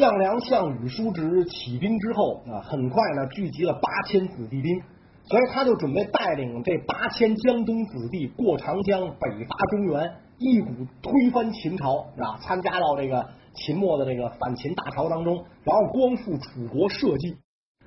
项梁、项羽叔侄起兵之后啊，很快呢聚集了八千子弟兵，所以他就准备带领这八千江东子弟过长江，北伐中原，一股推翻秦朝啊，参加到这个秦末的这个反秦大潮当中，然后光复楚国社稷。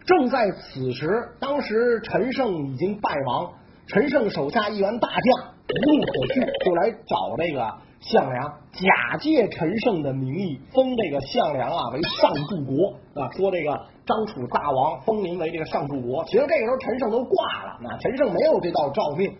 正在此时，当时陈胜已经败亡，陈胜手下一员大将无路可去，就来找这个项梁，假借陈胜的名义封这个项梁啊为上柱国啊，说这个张楚大王封您为这个上柱国。其实这个时候陈胜都挂了，那陈胜没有这道诏命，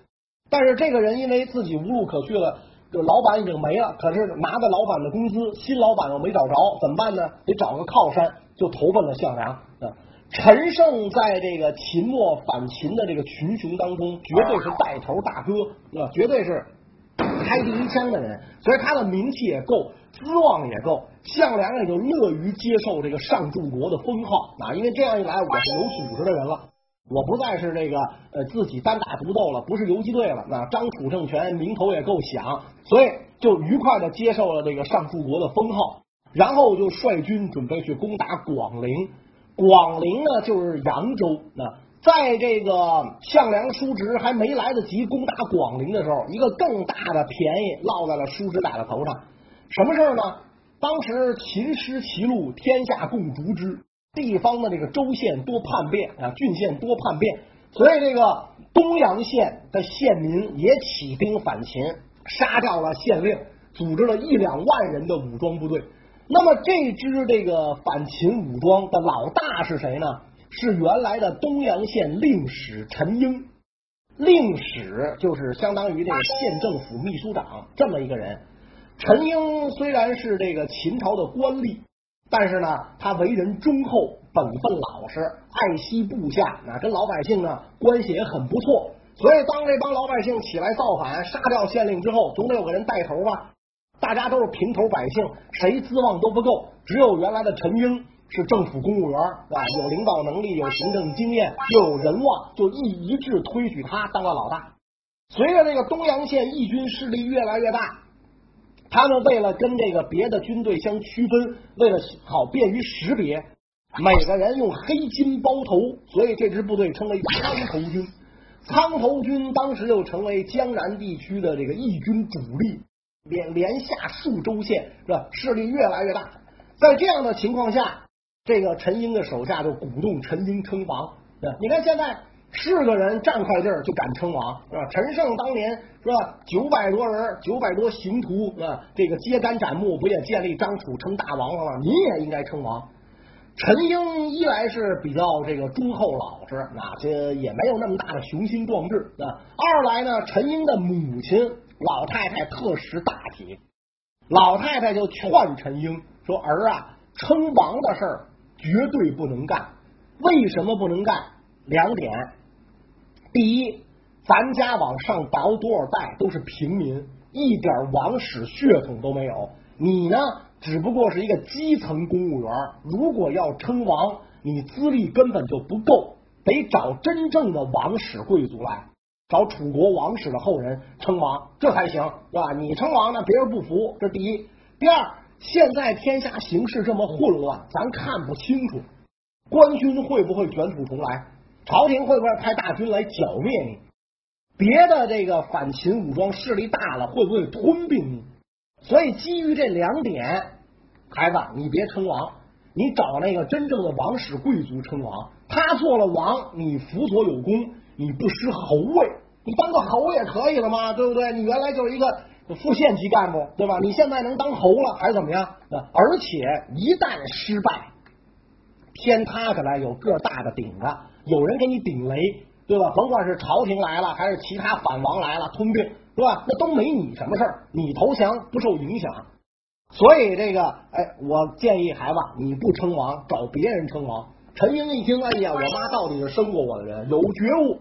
但是这个人因为自己无路可去了，这老板已经没了，可是拿着老板的工资，新老板又没找着，怎么办呢？得找个靠山，就投奔了项梁啊。陈胜在这个秦末反秦的这个群雄当中，绝对是带头大哥啊，绝对是开第一枪的人，所以他的名气也够，资望也够。项梁也就乐于接受这个上柱国的封号啊，因为这样一来，我是有组织的人了，我不再是这个呃自己单打独斗了，不是游击队了。那张楚政权名头也够响，所以就愉快的接受了这个上柱国的封号，然后就率军准备去攻打广陵。广陵呢，就是扬州。那在这个项梁叔侄还没来得及攻打广陵的时候，一个更大的便宜落在了叔侄俩的头上。什么事儿呢？当时秦失其路，天下共逐之，地方的这个州县多叛变啊，郡县多叛变，所以这个东阳县的县民也起兵反秦，杀掉了县令，组织了一两万人的武装部队。那么这支这个反秦武装的老大是谁呢？是原来的东阳县令史陈英。令史就是相当于这个县政府秘书长这么一个人。陈英虽然是这个秦朝的官吏，但是呢，他为人忠厚、本分老实、爱惜部下，那，跟老百姓呢关系也很不错。所以，当这帮老百姓起来造反，杀掉县令之后，总得有个人带头吧。大家都是平头百姓，谁资望都不够，只有原来的陈英是政府公务员，啊，有领导能力，有行政经验，又有人望，就一一致推举他当了老大。随着这个东阳县义军势力越来越大，他们为了跟这个别的军队相区分，为了好便于识别，每个人用黑金包头，所以这支部队称为苍头军。苍头军当时又成为江南地区的这个义军主力。连连下数州县是吧？势力越来越大，在这样的情况下，这个陈英的手下就鼓动陈英称王。你看现在是个人占块地儿就敢称王是吧？陈胜当年是吧？九百多人，九百多刑徒是吧？这个揭竿斩木，不也建立张楚称大王了吗？你也应该称王。陈英一来是比较这个忠厚老实，那这也没有那么大的雄心壮志啊。二来呢，陈英的母亲。老太太特识大体，老太太就劝陈英说：“儿啊，称王的事儿绝对不能干。为什么不能干？两点。第一，咱家往上倒多少代都是平民，一点王室血统都没有。你呢，只不过是一个基层公务员。如果要称王，你资历根本就不够，得找真正的王室贵族来。”找楚国王室的后人称王，这才行，是吧？你称王呢，别人不服，这第一。第二，现在天下形势这么混乱，咱看不清楚，官军会不会卷土重来？朝廷会不会派大军来剿灭你？别的这个反秦武装势力大了，会不会吞并你？所以基于这两点，孩子，你别称王，你找那个真正的王室贵族称王，他做了王，你辅佐有功，你不失侯位。你当个侯也可以了嘛，对不对？你原来就是一个副县级干部，对吧？你现在能当侯了，还是怎么样？而且一旦失败，天塌下来有个大的顶着，有人给你顶雷，对吧？甭管是朝廷来了，还是其他反王来了吞并，对吧？那都没你什么事儿，你投降不受影响。所以这个，哎，我建议孩子，你不称王，找别人称王。陈英一听，哎呀，我妈到底是生过我的人，有觉悟。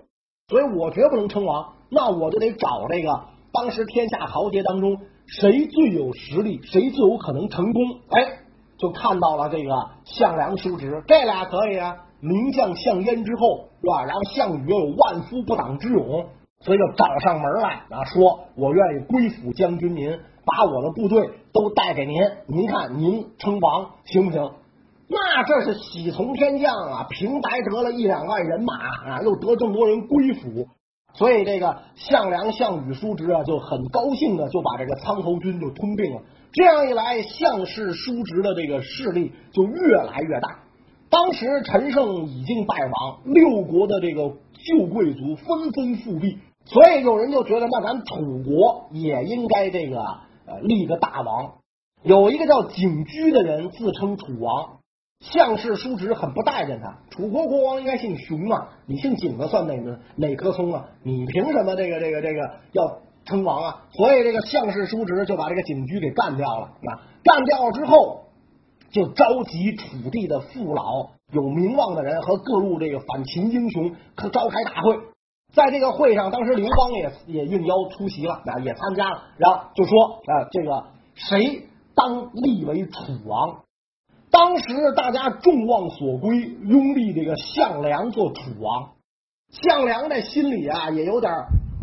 所以我绝不能称王，那我就得找这个当时天下豪杰当中谁最有实力，谁最有可能成功。哎，就看到了这个项梁叔侄，这俩可以啊，名将项燕之后是吧？然后项羽又有万夫不挡之勇，所以就找上门来，啊说我愿意归附将军您，把我的部队都带给您，您看您称王行不行？那这是喜从天降啊！平白得了一两万人马啊，又得这么多人归附，所以这个项梁、项羽、叔侄啊就很高兴的就把这个苍头军就吞并了。这样一来，项氏、叔侄的这个势力就越来越大。当时陈胜已经败亡，六国的这个旧贵族纷纷复辟，所以有人就觉得，那咱楚国也应该这个呃立个大王。有一个叫景驹的人自称楚王，项氏叔侄很不待见他。楚国国王应该姓熊啊，你姓景的算哪个哪棵葱啊？你凭什么这个这个这个要称王啊？所以这个项氏叔侄就把这个景驹给干掉了。那干掉了之后，就召集楚地的父老、有名望的人和各路这个反秦英雄，召开大会。在这个会上，当时刘邦也也应邀出席了，啊，也参加了，然后就说啊，这个谁？当立为楚王，当时大家众望所归，拥立这个项梁做楚王。项梁这心里啊也有点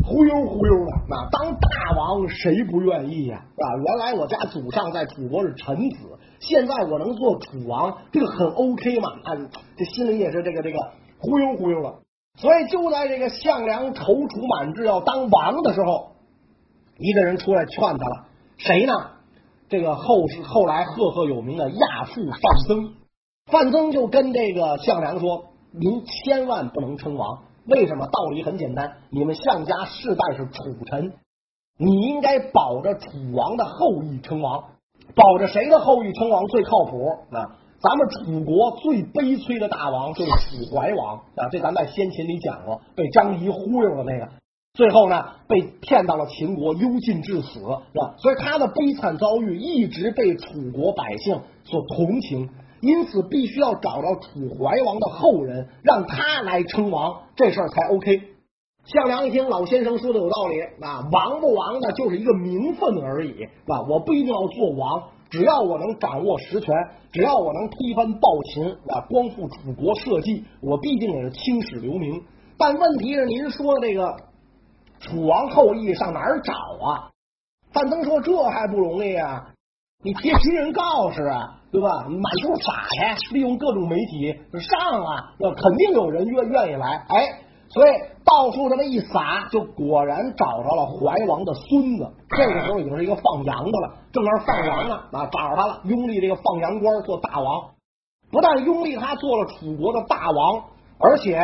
忽悠忽悠的。那当大王谁不愿意呀？啊，原来我家祖上在楚国是臣子，现在我能做楚王，这个很 OK 嘛？啊，这心里也是这个这个忽悠忽悠了。所以就在这个项梁踌躇满志要当王的时候，一个人出来劝他了，谁呢？这个后世后来赫赫有名的亚父范增，范增就跟这个项梁说：“您千万不能称王，为什么？道理很简单，你们项家世代是楚臣，你应该保着楚王的后裔称王，保着谁的后裔称王最靠谱？啊，咱们楚国最悲催的大王就是楚怀王啊，这咱在先秦里讲过，被张仪忽悠的那个。”最后呢，被骗到了秦国，幽禁致死，是吧？所以他的悲惨遭遇一直被楚国百姓所同情，因此必须要找到楚怀王的后人，让他来称王，这事儿才 OK。项梁一听老先生说的有道理，啊，王不王的就是一个名分而已，是吧？我不一定要做王，只要我能掌握实权，只要我能推翻暴秦，啊，光复楚国社稷，我必定也是青史留名。但问题是，您说的这个。楚王后裔上哪儿找啊？范增说：“这还不容易啊！你贴寻人告示啊，对吧？满处撒开，利用各种媒体上啊，那肯定有人愿愿意来。哎，所以到处这么一撒，就果然找着了怀王的孙子。这个时候已经是一个放羊的了，正那放羊呢啊，找着他了，拥立这个放羊官做大王。不但拥立他做了楚国的大王，而且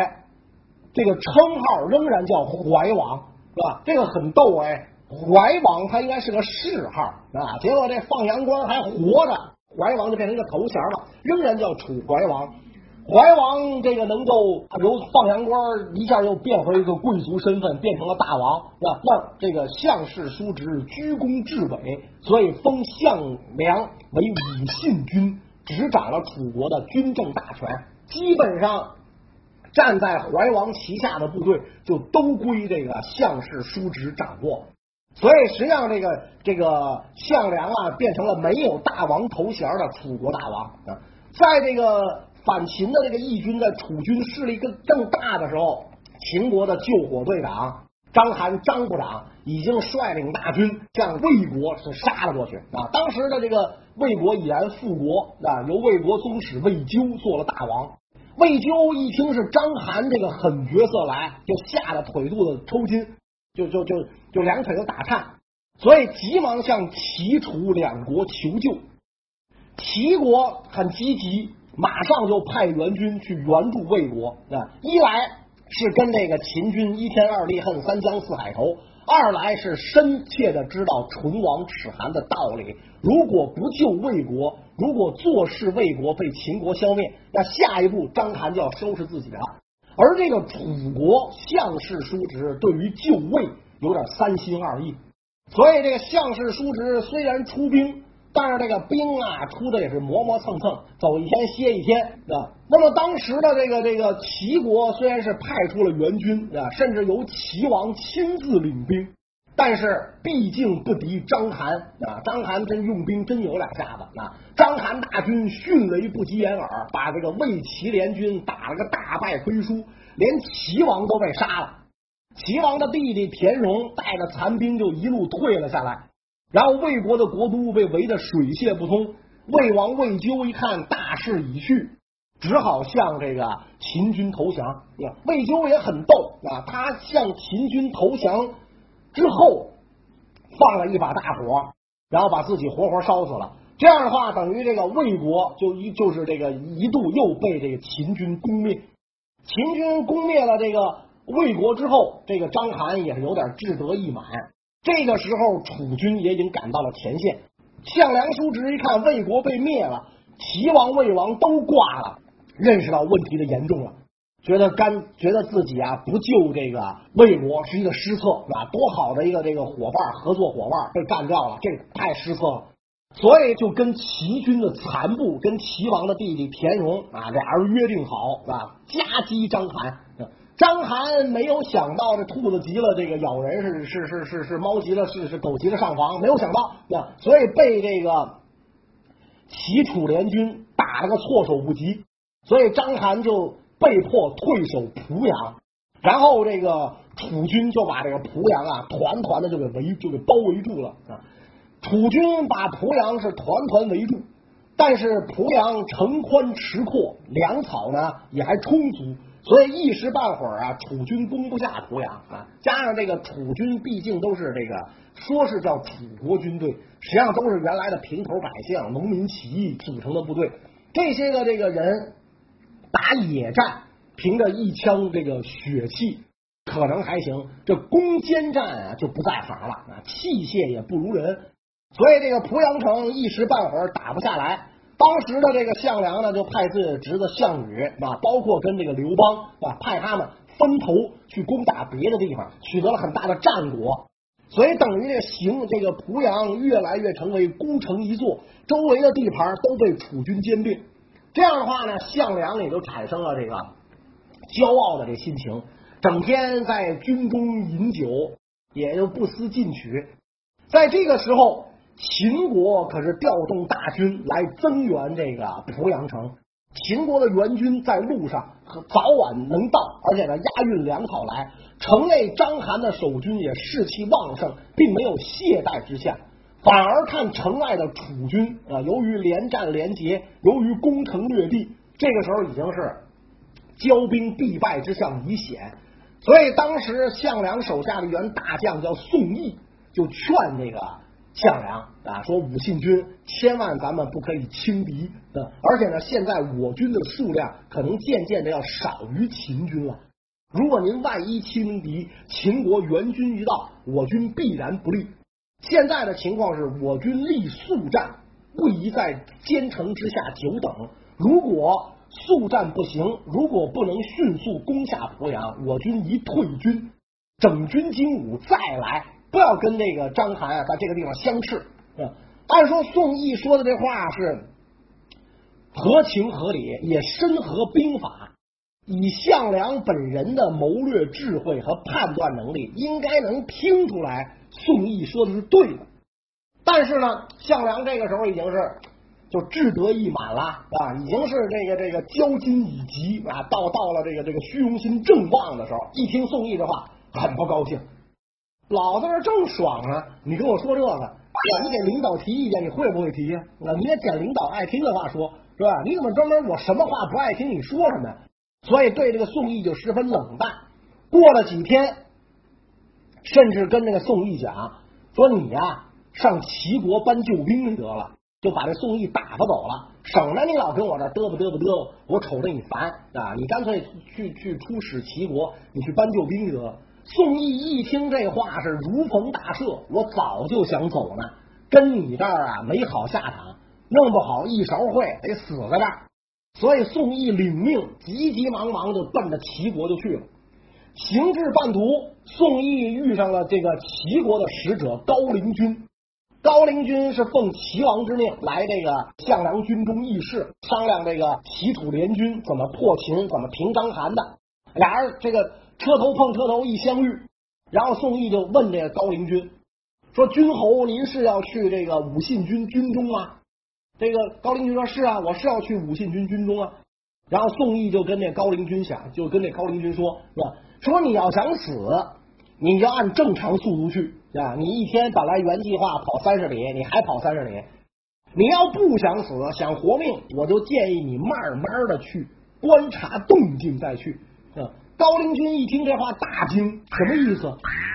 这个称号仍然叫怀王。”是吧？这个很逗哎，怀王他应该是个谥号啊，结果这放羊官还活着，怀王就变成一个头衔了，仍然叫楚怀王。怀王这个能够由放羊官一下又变回一个贵族身份，变成了大王，是吧？那这个项氏叔侄居功至伟，所以封项梁为武信君，执掌了楚国的军政大权，基本上。站在怀王旗下的部队就都归这个项氏叔侄掌握，所以实际上这个这个项梁啊变成了没有大王头衔的楚国大王啊。在这个反秦的这个义军在楚军势力更更大的时候，秦国的救火队长章邯张部长已经率领大军向魏国是杀了过去啊。当时的这个魏国已然复国啊，由魏国宗室魏咎做了大王。魏咎一听是章邯这个狠角色来，就吓得腿肚子抽筋，就就就就两腿都打颤，所以急忙向齐楚两国求救。齐国很积极，马上就派援军去援助魏国。啊，一来是跟这个秦军一天二地恨，三江四海投。二来是深切的知道唇亡齿寒的道理，如果不救魏国，如果坐视魏国被秦国消灭，那下一步章邯就要收拾自己了。而这个楚国项氏叔侄对于救魏有点三心二意，所以这个项氏叔侄虽然出兵。但是这个兵啊，出的也是磨磨蹭蹭，走一天歇一天啊。那么当时的这个这个齐国虽然是派出了援军啊，甚至由齐王亲自领兵，但是毕竟不敌章邯啊。章邯真用兵真有两下子啊。章邯大军迅雷不及掩耳，把这个魏齐联军打了个大败亏输，连齐王都被杀了。齐王的弟弟田荣带着残兵就一路退了下来。然后魏国的国都被围得水泄不通，魏王魏咎一看大势已去，只好向这个秦军投降。魏咎也很逗啊，他向秦军投降之后，放了一把大火，然后把自己活活烧死了。这样的话，等于这个魏国就一就是这个一度又被这个秦军攻灭。秦军攻灭了这个魏国之后，这个章邯也是有点志得意满。这个时候，楚军也已经赶到了前线。项梁叔侄一看魏国被灭了，齐王、魏王都挂了，认识到问题的严重了，觉得干觉得自己啊不救这个魏国是一个失策啊，多好的一个这个伙伴合作伙伴被干掉了，这太失策了。所以就跟齐军的残部，跟齐王的弟弟田荣啊，俩人约定好啊，夹击章邯。章邯没有想到，这兔子急了，这个咬人是是是是是猫急了，是是狗急了上房，没有想到啊，所以被这个齐楚联军打了个措手不及，所以章邯就被迫退守濮阳，然后这个楚军就把这个濮阳啊团团的就给围就给包围住了啊。楚军把濮阳是团团围住，但是濮阳城宽池阔，粮草呢也还充足，所以一时半会儿啊，楚军攻不下濮阳啊。加上这个楚军毕竟都是这个说是叫楚国军队，实际上都是原来的平头百姓、农民起义组成的部队。这些个这个人打野战，凭着一腔这个血气可能还行，这攻坚战啊就不在行了啊，器械也不如人。所以这个濮阳城一时半会儿打不下来，当时的这个项梁呢，就派自己的侄子项羽啊，包括跟这个刘邦啊，派他们分头去攻打别的地方，取得了很大的战果。所以等于这行这个濮阳越来越成为孤城一座，周围的地盘都被楚军兼并。这样的话呢，项梁也就产生了这个骄傲的这心情，整天在军中饮酒，也就不思进取。在这个时候。秦国可是调动大军来增援这个濮阳城，秦国的援军在路上，早晚能到，而且呢押运粮草来。城内章邯的守军也士气旺盛，并没有懈怠之象，反而看城外的楚军啊，由于连战连捷，由于攻城略地，这个时候已经是骄兵必败之象已显。所以当时项梁手下的一员大将叫宋义，就劝这个。项梁啊，说武信军千万咱们不可以轻敌啊！而且呢，现在我军的数量可能渐渐的要少于秦军了。如果您万一轻敌，秦国援军一到，我军必然不利。现在的情况是我军立速战，不宜在坚城之下久等。如果速战不行，如果不能迅速攻下濮阳，我军一退军，整军精武再来。不要跟这个章邯啊，在这个地方相斥。按说宋义说的这话是合情合理，也深合兵法。以项梁本人的谋略智慧和判断能力，应该能听出来宋义说的是对的。但是呢，项梁这个时候已经是就志得意满了啊，已经是这个这个骄矜已极啊，到到了这个这个虚荣心正旺的时候，一听宋义这话，很不高兴。老子这正爽呢，你跟我说这个，你给领导提意见，你会不会提呀？你也捡领导爱听的话说，是吧？你怎么专门我什么话不爱听你说什么？所以对这个宋义就十分冷淡。过了几天，甚至跟那个宋义讲说：“你呀，上齐国搬救兵得了，就把这宋义打发走了，省得你老跟我这嘚啵嘚啵嘚啵，我瞅着你烦啊！你干脆去去出使齐国，你去搬救兵得了。”宋义一听这话是如逢大赦，我早就想走呢，跟你这儿啊没好下场，弄不好一勺烩得死在这儿。所以宋义领命，急急忙忙就奔着齐国就去了。行至半途，宋义遇上了这个齐国的使者高陵君。高陵君是奉齐王之命来这个项梁军中议事，商量这个齐楚联军怎么破秦，怎么平章邯的。俩人这个。车头碰车头一相遇，然后宋义就问这个高陵君说：“君侯，您是要去这个武信军军中吗？”这个高陵君说：“是啊，我是要去武信军军中啊。”然后宋义就跟那高陵君想，就跟那高陵君说：“是吧？说你要想死，你就按正常速度去啊！你一天本来原计划跑三十里，你还跑三十里。你要不想死，想活命，我就建议你慢慢的去观察动静再去。啊，高陵君一听这话大惊，什么意思？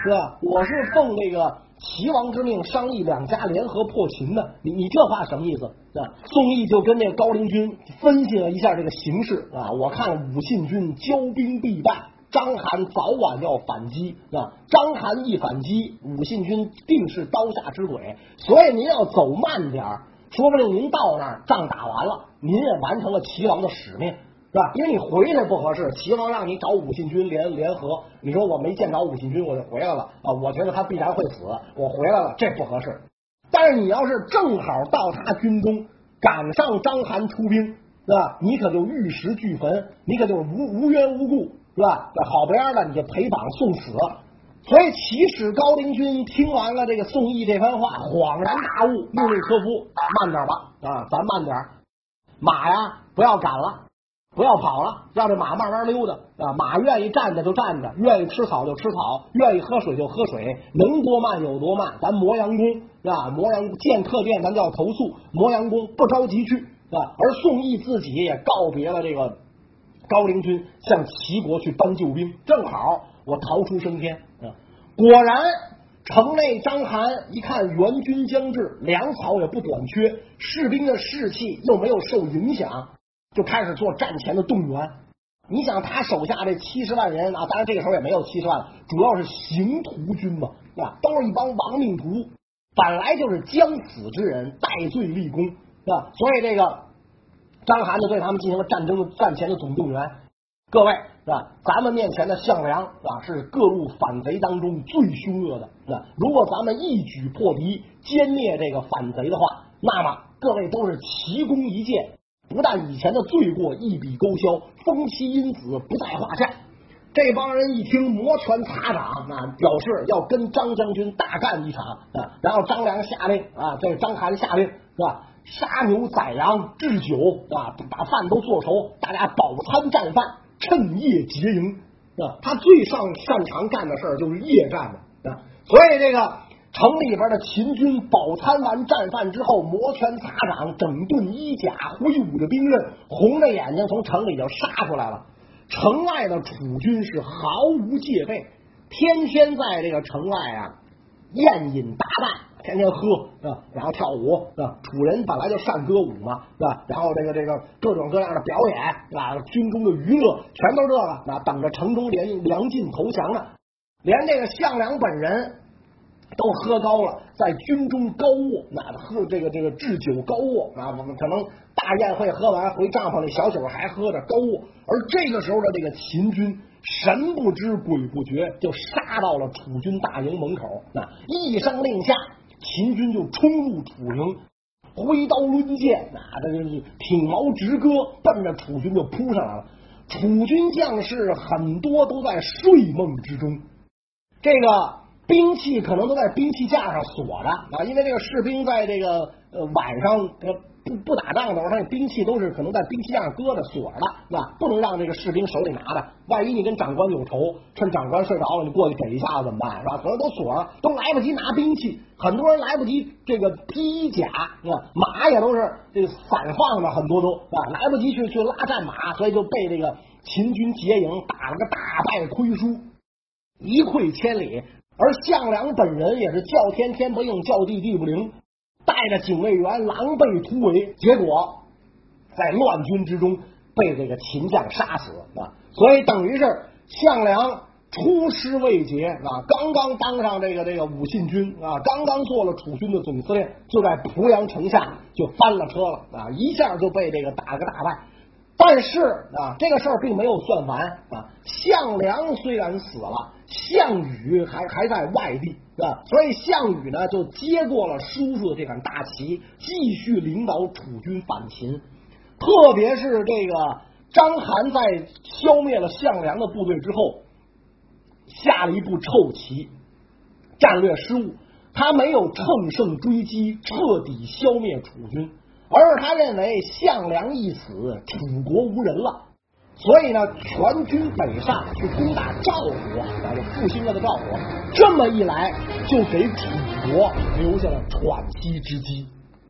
是吧？我是奉这个齐王之命，商议两家联合破秦的。你你这话什么意思？啊，宋义就跟这个高陵君分析了一下这个形势啊，我看武信军骄兵必败。章邯早晚要反击啊！章邯一反击，武信军定是刀下之鬼。所以您要走慢点说不定您到那儿仗打完了，您也完成了齐王的使命，是吧？因为你回来不合适，齐王让你找武信军联联合，你说我没见着武信军我就回来了啊！我觉得他必然会死，我回来了，这不合适。但是你要是正好到他军中，赶上章邯出兵，是吧？你可就玉石俱焚，你可就无无缘无故。是吧？那好不样的，你就陪绑送死。所以骑使高陵君听完了这个宋义这番话，恍然大悟，命令车夫慢点吧，啊，咱慢点，马呀不要赶了，不要跑了，让这马慢慢溜达啊。马愿意站着就站着，愿意吃草就吃草，愿意喝水就喝水，能多慢有多慢。咱磨阳宫是吧？磨阳见客店，咱就要投诉。磨阳宫不着急去啊。而宋义自己也告别了这个。高陵军向齐国去搬救兵，正好我逃出升天啊！果然，城内章邯一看援军将至，粮草也不短缺，士兵的士气又没有受影响，就开始做战前的动员。你想，他手下这七十万人啊，当然这个时候也没有七十万了，主要是刑徒军嘛，啊，都是一帮亡命徒，本来就是将死之人，戴罪立功，是吧？所以这个。章邯就对他们进行了战争的战前的总动员。各位是吧？咱们面前的项梁啊，是各路反贼当中最凶恶的。那如果咱们一举破敌，歼灭这个反贼的话，那么各位都是奇功一件，不但以前的罪过一笔勾销，封妻因子不在话下。这帮人一听，摩拳擦掌啊，表示要跟张将军大干一场啊。然后张良下令啊，这张邯下令是吧？杀牛宰羊置酒啊，把饭都做熟，大家饱餐战饭，趁夜劫营啊。他最上擅长干的事儿就是夜战嘛啊。所以这个城里边的秦军饱餐完战饭之后，摩拳擦掌，整顿衣甲，挥舞着兵刃，红着眼睛从城里就杀出来了。城外的楚军是毫无戒备，天天在这个城外啊宴饮大啖。天天喝啊？然后跳舞啊？楚人本来就善歌舞嘛是吧？然后这个这个各种各样的表演是吧？军中的娱乐全都这个，那等着城中连粮尽投降呢。连这个项梁本人都喝高了，在军中高卧，那喝这个这个置酒高卧啊，我们可能大宴会喝完回帐篷里小酒还喝着高卧。而这个时候的这个秦军。神不知鬼不觉，就杀到了楚军大营门口。那一声令下，秦军就冲入楚营，挥刀抡剑，啊这是挺矛直戈，奔着楚军就扑上来了。楚军将士很多都在睡梦之中，这个兵器可能都在兵器架上锁着啊，因为这个士兵在这个呃晚上。不不打仗的时候，他那兵器都是可能在兵器架上搁着锁着的，是吧？不能让这个士兵手里拿的。万一你跟长官有仇，趁长官睡着了，你过去给一下子怎么办？是吧？可能都锁着，都来不及拿兵器。很多人来不及这个披甲，是吧？马也都是这个散放的，很多都啊，来不及去去拉战马，所以就被这个秦军劫营，打了个大败亏输，一溃千里。而项梁本人也是叫天天不应，叫地地不灵。带着警卫员狼狈突围，结果在乱军之中被这个秦将杀死啊！所以等于是项梁出师未捷啊，刚刚当上这个这个武信军啊，刚刚做了楚军的总司令，就在濮阳城下就翻了车了啊！一下就被这个打个大败。但是啊，这个事儿并没有算完啊。项梁虽然死了，项羽还还在外地，是吧？所以项羽呢，就接过了叔叔的这杆大旗，继续领导楚军反秦。特别是这个章邯在消灭了项梁的部队之后，下了一步臭棋，战略失误，他没有乘胜追击，彻底消灭楚军。而他认为项梁一死，楚国无人了，所以呢，全军北上去攻打赵国，啊，就复兴了的赵国。这么一来，就给楚国留下了喘息之机。